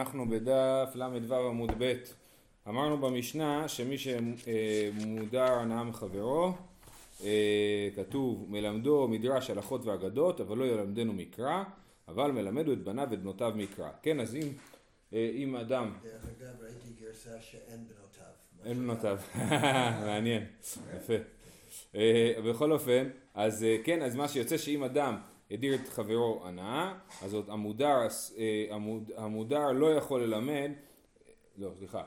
אנחנו בדף ל"ו עמוד ב' אמרנו במשנה שמי שמודר הנאה מחברו אה, כתוב מלמדו מדרש הלכות ואגדות אבל לא ילמדנו מקרא אבל מלמדו את בניו ואת בנותיו מקרא. כן אז אם, אה, אם אדם דרך אגב ראיתי גרסה שאין בנותיו. אין בנותיו. מעניין. יפה. אה, בכל אופן אז כן אז מה שיוצא שאם אדם הדיר את חברו הנאה, אז עוד המודר, אה, המוד, המודר לא יכול ללמד, לא סליחה,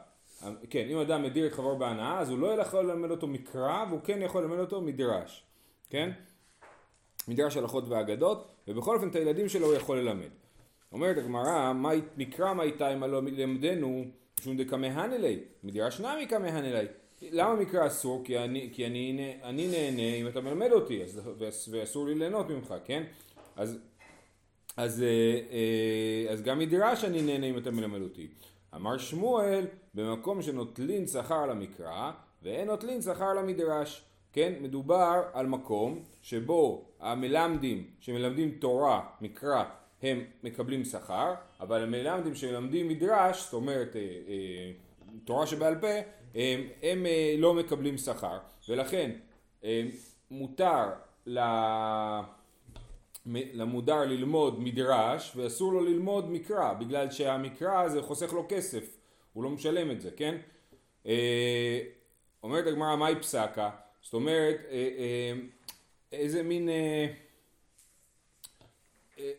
כן אם אדם הדיר את חברו בהנאה אז הוא לא יכול ללמד אותו מקרא והוא כן יכול ללמד אותו מדרש, כן? מדרש הלכות ואגדות ובכל אופן את הילדים שלו הוא יכול ללמד. אומרת הגמרא מקרא מה איתה אם הלא למדנו שום דקמהן אלי מדרש נמי כמהן אלי למה מקרא אסור? כי אני, כי אני, אני נהנה אם אתה מלמד אותי אז, ואסור לי ליהנות ממך, כן? אז, אז, אה, אה, אז גם מדרש אני נהנה אם אתה מלמד אותי. אמר שמואל, במקום שנוטלין שכר על המקרא, ואין נוטלין שכר על המדרש. כן, מדובר על מקום שבו המלמדים שמלמדים תורה, מקרא, הם מקבלים שכר, אבל המלמדים שמלמדים מדרש, זאת אומרת אה, תורה שבעל פה, הם, הם לא מקבלים שכר, ולכן מותר ל... למודר ללמוד מדרש ואסור לו ללמוד מקרא בגלל שהמקרא הזה חוסך לו כסף. הוא לא משלם את זה כן? אה, אומרת הגמרא מהי פסקה? זאת אומרת אה, אה, איזה מין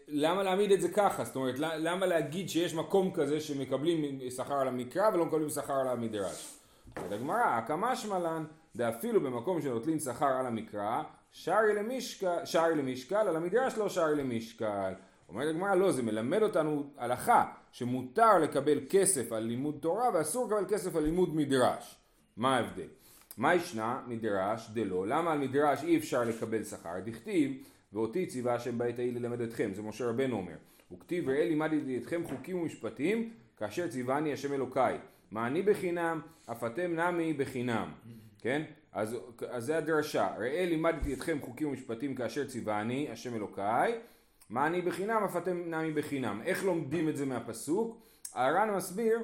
למה להעמיד את זה ככה? זאת אומרת למה להגיד שיש מקום כזה שמקבלים שכר על המקרא ולא מקבלים שכר על המדרש? אומרת הגמרא כמשמע לן דאפילו במקום שנוטלים שכר על המקרא שרי למשקל, שרי למשקל, על המדרש לא שרי למשקל. אומרת הגמרא לא, זה מלמד אותנו הלכה שמותר לקבל כסף על לימוד תורה ואסור לקבל כסף על לימוד מדרש. מה ההבדל? מה ישנה מדרש דלא? למה על מדרש אי אפשר לקבל שכר? דכתיב ואותי ציווה השם בעת ההיא ללמד אתכם, זה משה רבנו אומר. וכתיב ראה לימדתי אתכם חוקים ומשפטים כאשר ציווני השם אלוקיי. מה אני בחינם, אף אתם נמי בחינם. כן? אז, אז זה הדרשה, ראה לימדתי אתכם חוקים ומשפטים כאשר ציווני השם אלוקיי, מה אני בחינם אף אתם נמי בחינם. איך לומדים את זה מהפסוק? הר"ן מסביר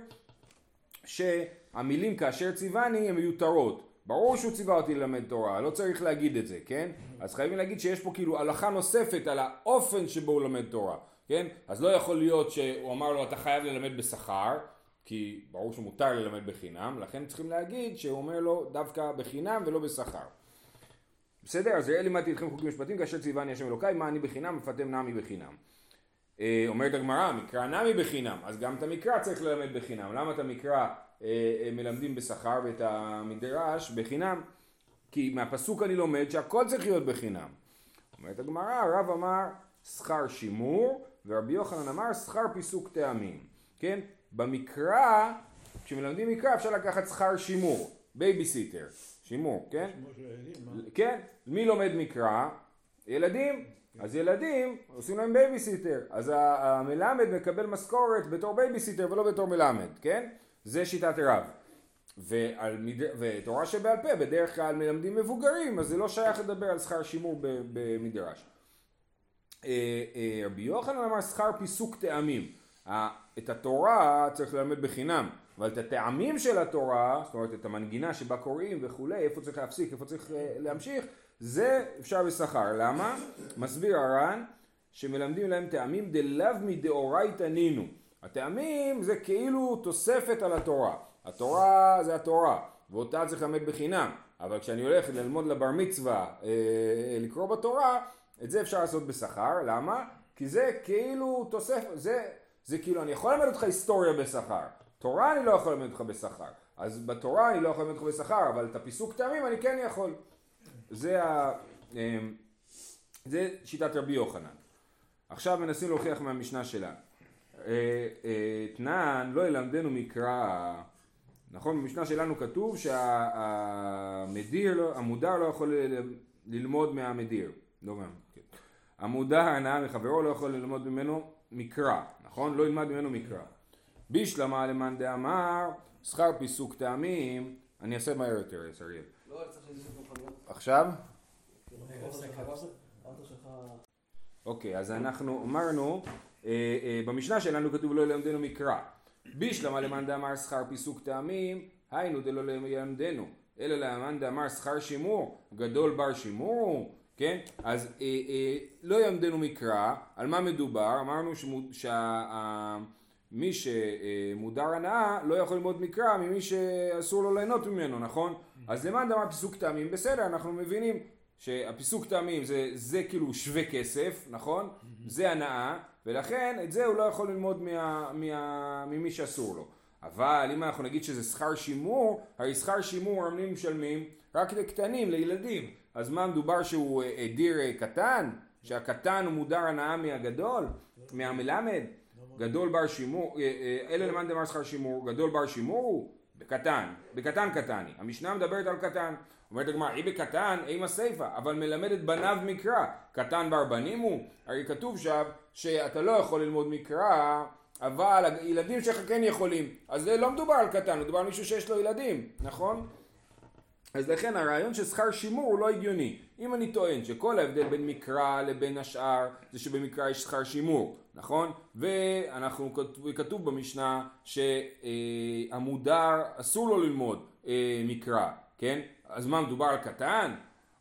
שהמילים כאשר ציווני הן מיותרות. ברור שהוא ציווה אותי ללמד תורה, לא צריך להגיד את זה, כן? אז חייבים להגיד שיש פה כאילו הלכה נוספת על האופן שבו הוא לומד תורה, כן? אז לא יכול להיות שהוא אמר לו אתה חייב ללמד בשכר, כי ברור שמותר ללמד בחינם, לכן צריכים להגיד שהוא אומר לו דווקא בחינם ולא בשכר. בסדר? אז ראה לימדתי אתכם חוקים משפטים כאשר ציווני השם אלוקיי, מה אני בחינם ופתם נמי בחינם. אה, אומרת הגמרא, מקרא נמי בחינם, אז גם את המקרא צריך ללמד בחינם. למה את המקרא אה, אה, מלמדים בשכר ואת המדרש בחינם? כי מהפסוק אני לומד שהכל צריך להיות בחינם. אומרת הגמרא, רב אמר שכר שימור, ורבי יוחנן אמר שכר פיסוק טעמים. כן? במקרא, כשמלמדים מקרא אפשר לקחת שכר שימור, בייביסיטר, שימור, כן? כן, מי לומד מקרא? ילדים. אז ילדים עושים להם בייביסיטר, אז המלמד מקבל משכורת בתור בייביסיטר ולא בתור מלמד, כן? זה שיטת רב. ועל. ותורה שבעל פה בדרך כלל מלמדים מבוגרים אז זה לא שייך לדבר על שכר שימור במדרש. אה, אה, רבי יוחנן אמר שכר פיסוק טעמים את התורה צריך ללמד בחינם, אבל את הטעמים של התורה, זאת אומרת את המנגינה שבה קוראים וכולי, איפה צריך להפסיק, איפה צריך אה, להמשיך, זה אפשר בשכר. למה? מסביר הר"ן שמלמדים להם טעמים דלאו מדאורייתא נינו. הטעמים זה כאילו תוספת על התורה. התורה זה התורה, ואותה צריך ללמד בחינם. אבל כשאני הולך ללמוד לבר מצווה, אה, לקרוא בתורה, את זה אפשר לעשות בשכר. למה? כי זה כאילו תוספת, זה זה כאילו אני יכול ללמד אותך היסטוריה בשכר, תורה אני לא יכול ללמד אותך בשכר, אז בתורה אני לא יכול ללמד אותך בשכר, אבל את הפיסוק טעמים אני כן יכול. זה, ה, אמ, זה שיטת רבי יוחנן. עכשיו מנסים להוכיח מהמשנה שלה. אתנן אה, לא ילמדנו מקרא, נכון? במשנה שלנו כתוב שהמדיר, לא, המודר לא יכול ללמוד מהמדיר. לא מה, כן. המודר הנאה מחברו לא יכול ללמוד ממנו מקרא. נכון? לא ילמד ממנו מקרא. בישלמה למאן דאמר, שכר פיסוק טעמים, אני אעשה מהר יותר, אריאל. לא, עכשיו? אוקיי, אז אנחנו אמרנו, אה, אה, במשנה שלנו כתוב לא ילמדנו מקרא. בישלמה למאן דאמר שכר פיסוק טעמים, היינו דלא ללמדנו, אלא למאן דאמר שכר שימור, גדול בר שימור כן? אז אה, אה, לא ילמדנו מקרא, על מה מדובר? אמרנו שמי שמודר הנאה לא יכול ללמוד מקרא ממי שאסור לו ליהנות ממנו, נכון? אז למאן דאמר פיסוק טעמים, בסדר, אנחנו מבינים שהפיסוק טעמים זה, זה כאילו שווה כסף, נכון? זה הנאה, ולכן את זה הוא לא יכול ללמוד מה, מה, ממי שאסור לו. אבל אם אנחנו נגיד שזה שכר שימור, הרי שכר שימור עמלים משלמים רק לקטנים, לילדים. אז מה מדובר שהוא אה, דיר אה, קטן? שהקטן הוא מודר הנאה מהגדול? מהמלמד? גדול בר שימור, אה, אלה למען דבר שכר שימור, גדול בר שימור הוא? בקטן, בקטן קטני. המשנה מדברת על קטן. אומרת הגמרא, היא בקטן, אימה סיפה, אבל מלמד את בניו מקרא. קטן בר בנים הוא? הרי כתוב שם שאתה לא יכול ללמוד מקרא, אבל הילדים שלך כן יכולים. אז לא מדובר על קטן, מדובר על מישהו שיש לו ילדים, נכון? אז לכן הרעיון של שכר שימור הוא לא הגיוני. אם אני טוען שכל ההבדל בין מקרא לבין השאר זה שבמקרא יש שכר שימור, נכון? ואנחנו, כתוב במשנה שהמודר אסור לו ללמוד אה, מקרא, כן? אז מה מדובר על קטן?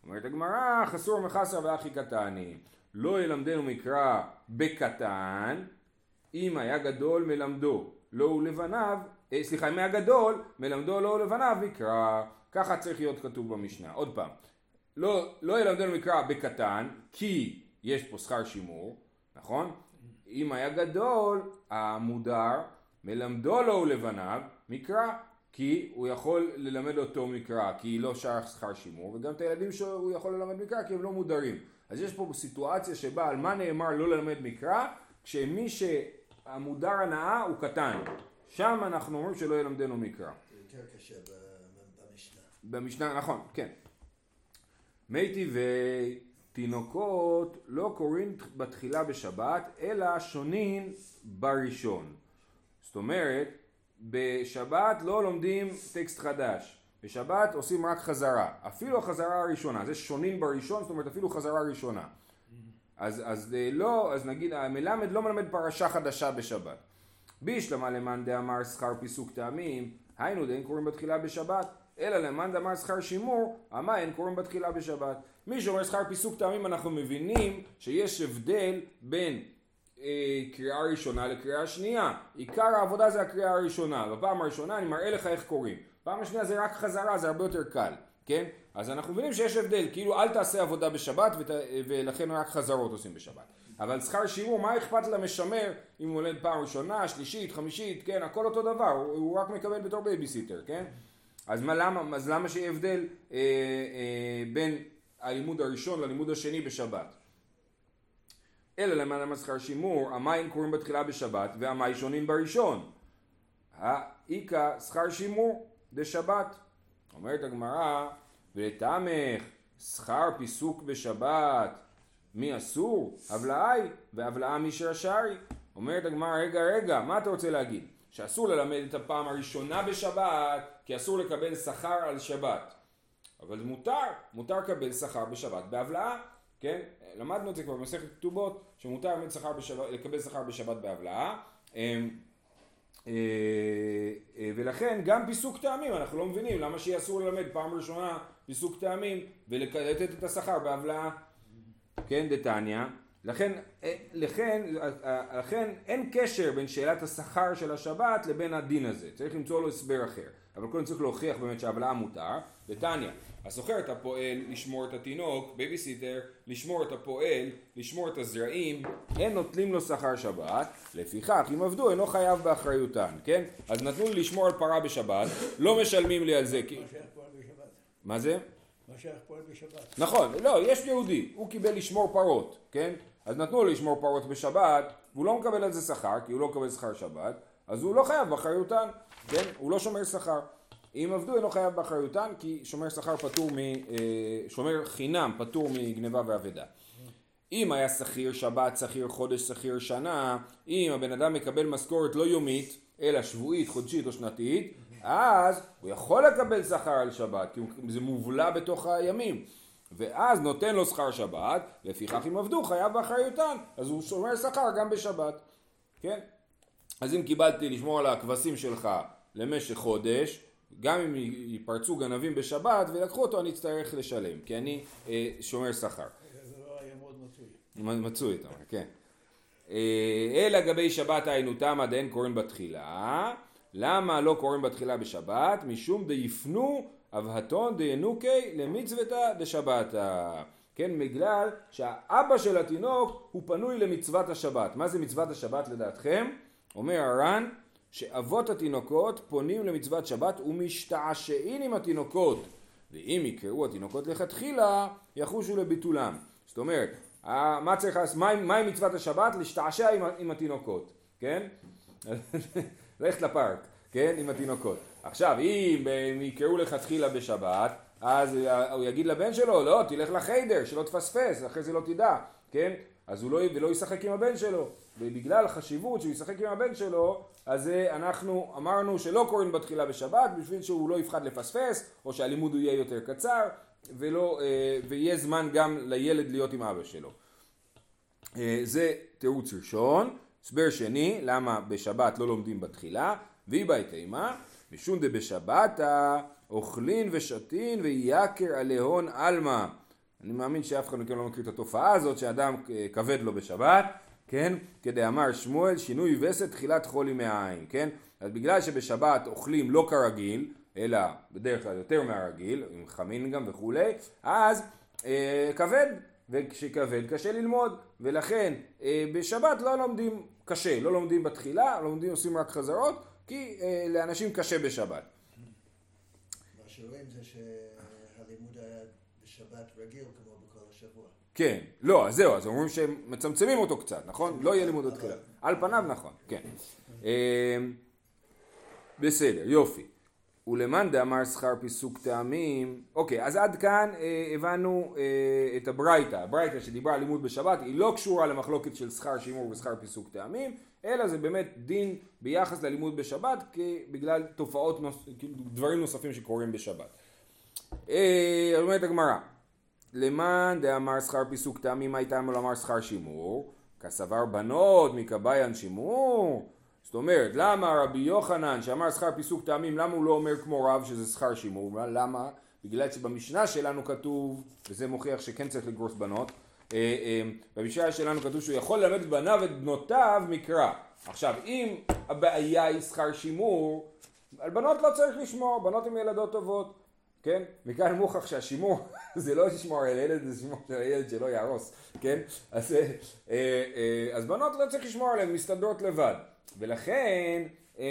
אומרת הגמרא חסור מחסר ואחי קטני. לא ילמדנו מקרא בקטן אם היה גדול מלמדו לא הוא לבניו, אה, סליחה אם היה גדול מלמדו לא הוא לבניו מקרא ככה צריך להיות כתוב במשנה. עוד פעם, לא, לא ילמדנו מקרא בקטן, כי יש פה שכר שימור, נכון? אם היה גדול, המודר, מלמדו לו ולבניו, מקרא, כי הוא יכול ללמד אותו מקרא, כי לא שייך שכר שימור, וגם את הילדים שלו הוא יכול ללמד מקרא, כי הם לא מודרים. אז יש פה סיטואציה שבה על מה נאמר לא ללמד מקרא, כשמי שהמודר הנאה הוא קטן. שם אנחנו אומרים שלא ילמדנו מקרא. זה יותר קשה במשנה. נכון, כן. מי טבעי תינוקות לא קוראים בתחילה בשבת, אלא שונין בראשון. זאת אומרת, בשבת לא לומדים טקסט חדש. בשבת עושים רק חזרה, אפילו החזרה הראשונה, זה שונין בראשון, זאת אומרת אפילו חזרה ראשונה. אז, אז אה, לא, אז נגיד המלמד לא מלמד פרשה חדשה בשבת. בישלמה למאן דאמר שכר פיסוק טעמים, היינו דאין קוראים בתחילה בשבת, אלא למאן דאמר שכר שימור, אמה אין קוראים בתחילה בשבת. מי שאומר שכר פיסוק טעמים אנחנו מבינים שיש הבדל בין אה, קריאה ראשונה לקריאה שנייה. עיקר העבודה זה הקריאה הראשונה. בפעם הראשונה אני מראה לך איך קוראים. פעם השנייה זה רק חזרה, זה הרבה יותר קל, כן? אז אנחנו מבינים שיש הבדל, כאילו אל תעשה עבודה בשבת ות... ולכן רק חזרות עושים בשבת. אבל שכר שימור, מה אכפת למשמר אם הוא עולה פעם ראשונה, שלישית, חמישית, כן? הכל אותו דבר, הוא, הוא רק מקבל בתור בייביסיטר, כן? אז, מה, למה, אז למה שיהיה הבדל אה, אה, בין הלימוד הראשון ללימוד השני בשבת? אלא למאן דאמר שכר שימור, מאי קוראים בתחילה בשבת ומאי שונים בראשון. הא איכא שכר שימור דשבת. אומרת הגמרא, ולטעמיך שכר פיסוק בשבת מי אסור? הבלעי והבלעה משרשרי. אומרת הגמרא, רגע רגע, מה אתה רוצה להגיד? שאסור ללמד את הפעם הראשונה בשבת, כי אסור לקבל שכר על שבת. אבל מותר, מותר לקבל שכר בשבת בהבלעה. כן? למדנו את זה כבר במסכת כתובות, שמותר לקבל שכר בשבת בהבלעה. אמ, אה, אה, ולכן גם פיסוק טעמים אנחנו לא מבינים למה שיהיה אסור ללמד פעם ראשונה פיסוק טעמים ולתת את השכר בהבלעה כן דתניא לכן, אה, לכן, לכן אין קשר בין שאלת השכר של השבת לבין הדין הזה צריך למצוא לו הסבר אחר אבל קודם צריך להוכיח באמת שהבלעה מותר דתניא השוכר את הפועל לשמור את התינוק, בייביסיטר, לשמור את הפרה, לשמור את הזרעים, אין נותנים לו שכר שבת, לפיכך אם אבדו אינו חייב באחריותן, כן? אז נתנו לי לשמור על פרה בשבת, לא משלמים לי על זה כי... בשבת? מה זה? בשבת? נכון, לא, יש יהודי, הוא קיבל לשמור פרות, כן? אז נתנו לו לשמור פרות בשבת, והוא לא מקבל על זה שכר, כי הוא לא מקבל שכר שבת, אז הוא לא חייב באחריותן, כן? הוא לא שומר שכר. אם עבדו אינו חייב באחריותן כי שומר שכר פטור מ... אה, שומר חינם פטור מגניבה ואבדה. אם היה שכיר שבת, שכיר חודש, שכיר שנה, אם הבן אדם מקבל משכורת לא יומית, אלא שבועית, חודשית או שנתית, אז הוא יכול לקבל שכר על שבת, כי זה מובלע בתוך הימים. ואז נותן לו שכר שבת, לפיכך אם עבדו חייב באחריותן, אז הוא שומר שכר גם בשבת, כן? אז אם קיבלתי לשמור על הכבשים שלך למשך חודש, גם אם ייפרצו גנבים בשבת ולקחו אותו אני אצטרך לשלם, כי אני אה, שומר שכר. זה לא היה מאוד מצוי. מצוי, אתה אומר, כן. אה, אלא גבי שבת היינו תמה דאין קוראים בתחילה. למה לא קוראים בתחילה בשבת? משום דייפנו אבהתון דינוקי למצוותא דשבתא. כן, בגלל שהאבא של התינוק הוא פנוי למצוות השבת. מה זה מצוות השבת לדעתכם? אומר הר"ן שאבות התינוקות פונים למצוות שבת ומשתעשעים עם התינוקות ואם יקראו התינוקות לכתחילה יחושו לביטולם. זאת אומרת, מה צריך לעשות, מה מצוות השבת? להשתעשע עם, עם התינוקות, כן? ללכת לפארק, כן? עם התינוקות. עכשיו, אם הם יקראו לכתחילה בשבת, אז הוא יגיד לבן שלו, לא, תלך לחיידר, שלא תפספס, אחרי זה לא תדע, כן? אז הוא לא, ולא ישחק עם הבן שלו. ובגלל החשיבות שהוא ישחק עם הבן שלו, אז אנחנו אמרנו שלא קוראים בתחילה בשבת, בשביל שהוא לא יפחד לפספס, או שהלימוד יהיה יותר קצר, ולא, אה, ויהיה זמן גם לילד להיות עם אבא שלו. אה, זה תירוץ ראשון. הסבר שני, למה בשבת לא לומדים בתחילה, והיא בהתאמה, משום דבשבתא אוכלין ושתין וייקר עליהון עלמא. אני מאמין שאף אחד מכם לא מכיר את התופעה הזאת שאדם אה, כבד לו בשבת, כן? כדאמר שמואל שינוי וסת תחילת חולי מהעין, כן? אז בגלל שבשבת אוכלים לא כרגיל, אלא בדרך כלל יותר מהרגיל, עם חמין גם וכולי, אז אה, כבד, וכשכבד קשה ללמוד, ולכן אה, בשבת לא לומדים קשה, לא לומדים בתחילה, לומדים עושים רק חזרות, כי אה, לאנשים קשה בשבת. מה שרואים זה שהלימוד היה בשבת רגיל כמו בכל השבוע. כן, לא, אז זהו, אז אומרים שהם מצמצמים אותו קצת, נכון? לא יהיה לימוד התחילה. על פניו נכון, כן. אה, בסדר, יופי. ולמאן דאמר שכר פיסוק טעמים, אוקיי, אז עד כאן אה, הבנו אה, את הברייתא, הברייתא שדיברה על לימוד בשבת היא לא קשורה למחלוקת של שכר שימור ושכר פיסוק טעמים, אלא זה באמת דין ביחס ללימוד בשבת בגלל תופעות, נוס, כאילו, דברים נוספים שקורים בשבת. אה, אומרת הגמרא, למאן דאמר שכר פיסוק טעמים, מה הייתה אמר שכר שימור? כסבר בנות מקביין שימור? זאת אומרת, למה רבי יוחנן שאמר שכר פיסוק טעמים, למה הוא לא אומר כמו רב שזה שכר שימור? למה? בגלל שבמשנה שלנו כתוב, וזה מוכיח שכן צריך לגרוס בנות, אה, אה, במשנה שלנו כתוב שהוא יכול ללמד את בניו ואת בנותיו מקרא. עכשיו, אם הבעיה היא שכר שימור, על בנות לא צריך לשמור, בנות הן ילדות טובות, כן? מכאן מוכח שהשימור זה לא לשמור על ילד, זה לשמור על הילד שלא יהרוס, כן? אז, אה, אז בנות לא צריך לשמור עליהן, מסתדרות לבד. ולכן, אמ,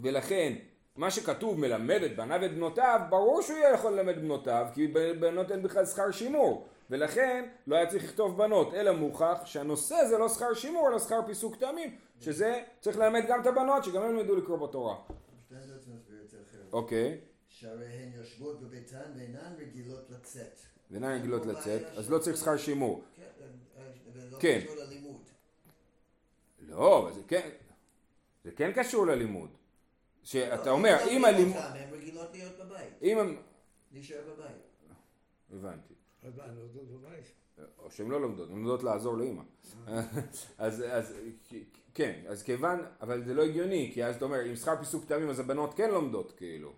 ולכן, מה שכתוב מלמד את בניו ואת בנותיו, ברור שהוא יהיה יכול ללמד בנותיו, כי בנות אין בכלל שכר שימור. ולכן לא היה צריך לכתוב בנות, אלא מוכח שהנושא זה לא שכר שימור, אלא שכר פיסוק טעמים, שזה צריך ללמד גם את הבנות, שגם הם ידעו לקרוא בתורה. אוקיי. שהרי הן יושבות בביתן ואינן רגילות לצאת. ואינן רגילות לצאת, אז לא צריך שכר שימור. כן, ולא כן. קשור ללימוד. לא, זה כן, זה כן קשור ללימוד. שאתה אומר, אם הלימוד... הן רגילות להיות בבית, אם הם... להישאר בבית. הבנתי. או שהן לא לומדות, הן לומדות לעזור לאימא. אז, אז כן, אז כיוון, אבל זה לא הגיוני, כי אז אתה אומר, אם שכר פיסוק טעמים אז הבנות כן לומדות, כאילו.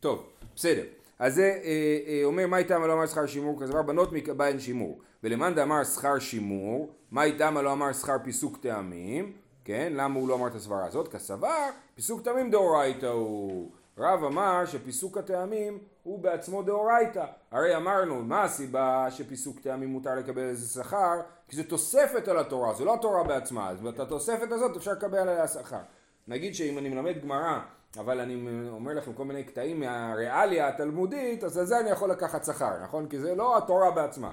טוב, בסדר. אז זה אה, אה, אומר מה איתם לא אמר שכר שימור? כזה דבר בנות מקביים שימור. ולמאן דאמר שכר שימור מה איתם לא אמר שכר פיסוק טעמים? כן למה הוא לא אמר את הסברה הזאת? כסבר פיסוק טעמים דאורייתא הוא. רב אמר שפיסוק הטעמים הוא בעצמו דאורייתא. הרי אמרנו מה הסיבה שפיסוק טעמים מותר לקבל איזה שכר? כי זה תוספת על התורה זה לא התורה בעצמה. אז את התוספת הזאת אפשר לקבל עליה שכר נגיד שאם אני מלמד גמרא אבל אני אומר לכם כל מיני קטעים מהריאליה התלמודית, אז על זה אני יכול לקחת שכר, נכון? כי זה לא התורה בעצמה.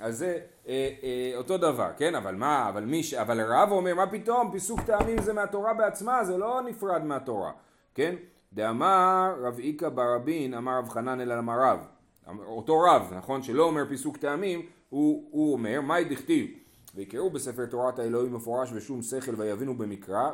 אז זה אה, אה, אותו דבר, כן? אבל מה, אבל מי ש... אבל הרב אומר, מה פתאום, פיסוק טעמים זה מהתורה בעצמה, זה לא נפרד מהתורה, כן? דאמר רב איכא ברבין, אמר רב חנן אל אמר רב. אותו רב, נכון? שלא אומר פיסוק טעמים, הוא, הוא אומר, מהי דכתיב? ויקראו בספר תורת האלוהים מפורש בשום שכל ויבינו במקרא,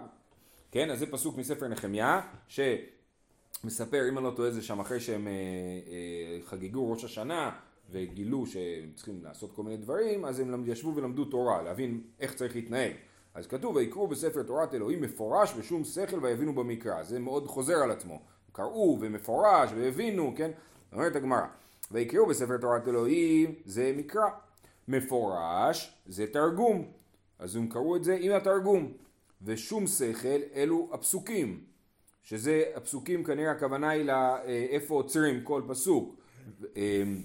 כן, אז זה פסוק מספר נחמיה, שמספר, אם אני לא טועה זה שם אחרי שהם אה, אה, חגגו ראש השנה וגילו שהם צריכים לעשות כל מיני דברים, אז הם ישבו ולמדו תורה, להבין איך צריך להתנהג. אז כתוב ויקראו בספר תורת אלוהים מפורש בשום שכל ויבינו במקרא, זה מאוד חוזר על עצמו, קראו ומפורש והבינו, כן? אומרת הגמרא, ויקראו בספר תורת אלוהים זה מקרא, מפורש זה תרגום, אז הם קראו את זה עם התרגום, ושום שכל אלו הפסוקים, שזה הפסוקים כנראה הכוונה היא לאיפה עוצרים כל פסוק. אמ,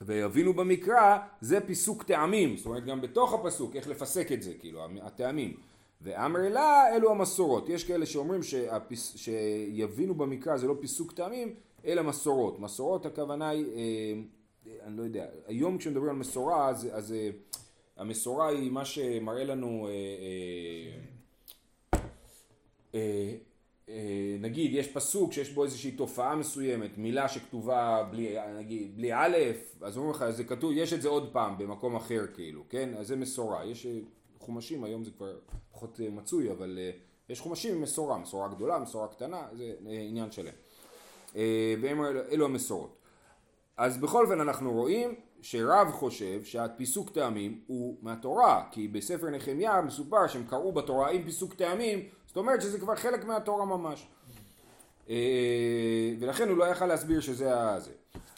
ויבינו במקרא זה פיסוק טעמים, זאת אומרת גם בתוך הפסוק איך לפסק את זה, כאילו הטעמים. ואמר לה אלו המסורות, יש כאלה שאומרים שהפיס, שיבינו במקרא זה לא פיסוק טעמים אלא מסורות, מסורות הכוונה היא, אה, אני לא יודע, היום כשמדברים על מסורה אז, אז אה, המסורה היא מה שמראה לנו אה, אה, אה, אה, נגיד יש פסוק שיש בו איזושהי תופעה מסוימת, מילה שכתובה בלי, נגיד, בלי א', אז אומרים לך, זה כתוב, יש את זה עוד פעם במקום אחר כאילו, כן? אז זה מסורה. יש אה, חומשים, היום זה כבר פחות אה, מצוי, אבל יש חומשים עם מסורה, מסורה גדולה, מסורה קטנה, זה עניין שלם. והם אלו המסורות. אז בכל אופן אנחנו רואים שרב חושב שהפיסוק טעמים הוא מהתורה, כי בספר נחמיה מסופר שהם קראו בתורה עם פיסוק טעמים זאת אומרת שזה כבר חלק מהתורה ממש. אה, ולכן הוא לא יכל להסביר שזה הזה.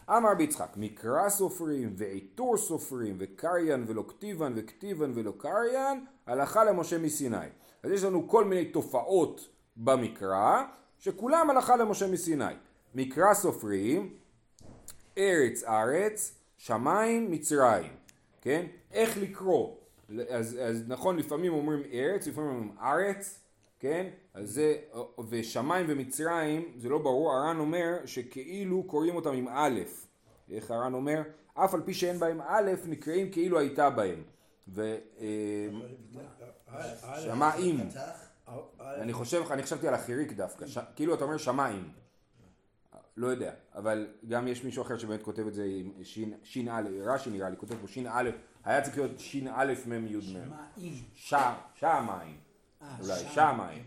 אמר ביצחק, מקרא סופרים ועיטור סופרים וקריין ולא כתיבן וכתיבן ולא קריין, הלכה למשה מסיני. אז יש לנו כל מיני תופעות במקרא, שכולם הלכה למשה מסיני. מקרא סופרים, ארץ ארץ, שמיים מצרים, כן? איך לקרוא? אז, אז נכון, לפעמים אומרים ארץ, לפעמים אומרים ארץ, כן? אז זה, ושמיים ומצרים, זה לא ברור, הר"ן אומר שכאילו קוראים אותם עם א', איך הר"ן אומר? אף על פי שאין בהם א', נקראים כאילו הייתה בהם. ו... שמיים. אני חושב, אני חשבתי על החיריק דווקא, כאילו אתה אומר שמיים. לא יודע, אבל גם יש מישהו אחר שבאמת כותב את זה עם שין א', רש"י נראה לי, כותב פה שין א', היה צריך להיות שין א' מ' י' מ'. שמיים. אה, אולי שמיים.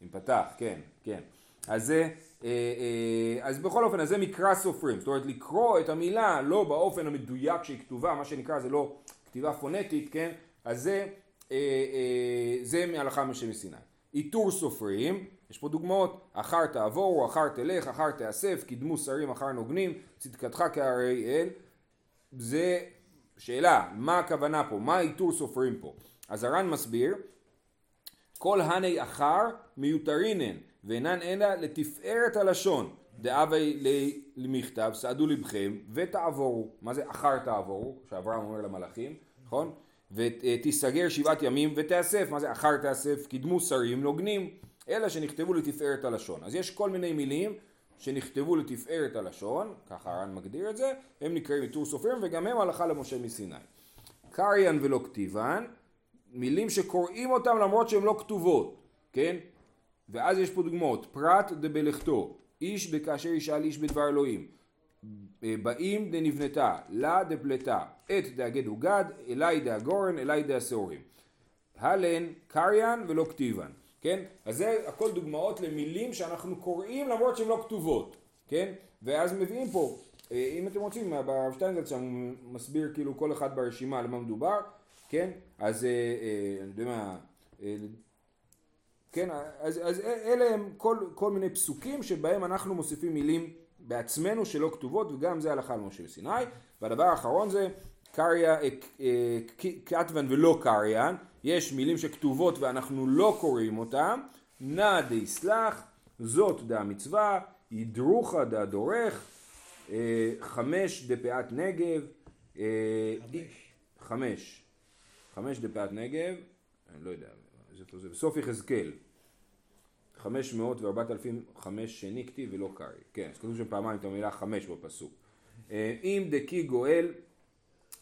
עם פתח, כן, כן. אז זה, אה, אה, אז בכל אופן, אז זה מקרא סופרים. זאת אומרת, לקרוא את המילה לא באופן המדויק שהיא כתובה, מה שנקרא זה לא כתיבה פונטית, כן? אז זה, זה מהלכה משה מסיני. איתור סופרים, יש פה דוגמאות, אחר תעבורו, אחר תלך, אחר תאסף, קידמו שרים, אחר נוגנים, צדקתך כהרי אל. זה שאלה, מה הכוונה פה? מה איתור סופרים פה? אז הר"ן מסביר כל הני אחר מיותרינן ואינן אלא לתפארת הלשון. דאבי למכתב סעדו לבכם ותעבורו. מה זה אחר תעבורו? שאברהם אומר למלאכים נכון? ותיסגר שבעת ימים ותאסף. מה זה אחר תאסף? קדמו שרים נוגנים אלא שנכתבו לתפארת הלשון. אז יש כל מיני מילים שנכתבו לתפארת הלשון ככה הר"ן מגדיר את זה הם נקראים עיטור סופרים וגם הם הלכה למשה מסיני. קריין ולא כתיבן מילים שקוראים אותם למרות שהן לא כתובות, כן? ואז יש פה דוגמאות, פרט דבלכתו, איש דכאשר ישאל איש בדבר אלוהים, באים דנבנתה, לה דפלטה, עת דאגד וגד, אלי דאגורן, אלי דאסורים. הלן קריין ולא כתיבן, כן? אז זה הכל דוגמאות למילים שאנחנו קוראים למרות שהן לא כתובות, כן? ואז מביאים פה, אה, אם אתם רוצים, ברב שטיינזלץ שם מסביר כאילו כל אחד ברשימה על מה מדובר, כן? אז אה, אה, אני יודע מה, אה, כן? אז, אז אלה הם כל, כל מיני פסוקים שבהם אנחנו מוסיפים מילים בעצמנו שלא כתובות וגם זה הלכה למשה סיני והדבר האחרון זה קריה, קטוון ולא קריין יש מילים שכתובות ואנחנו לא קוראים אותם נא דיסלח זאת דה מצווה ידרוכה דה דורך חמש דפאת נגב חמש חמש דפאת נגב, אני לא יודע, זה, בסוף יחזקאל, חמש מאות וארבעת אלפים חמש שני כתיב ולא קרעי, כן, אז כתוב שם פעמיים את המילה חמש בפסוק. אה, אם דקי גואל,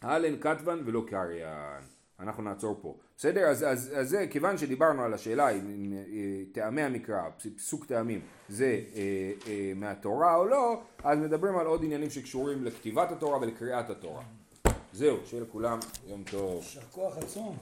הלן כתבן ולא קריין. אנחנו נעצור פה. בסדר? אז, אז, אז זה, כיוון שדיברנו על השאלה אם אה, טעמי המקרא, פסוק טעמים, זה אה, אה, מהתורה או לא, אז מדברים על עוד עניינים שקשורים לכתיבת התורה ולקריאת התורה. זהו, שיהיה לכולם יום טוב. יישר כוח עצום.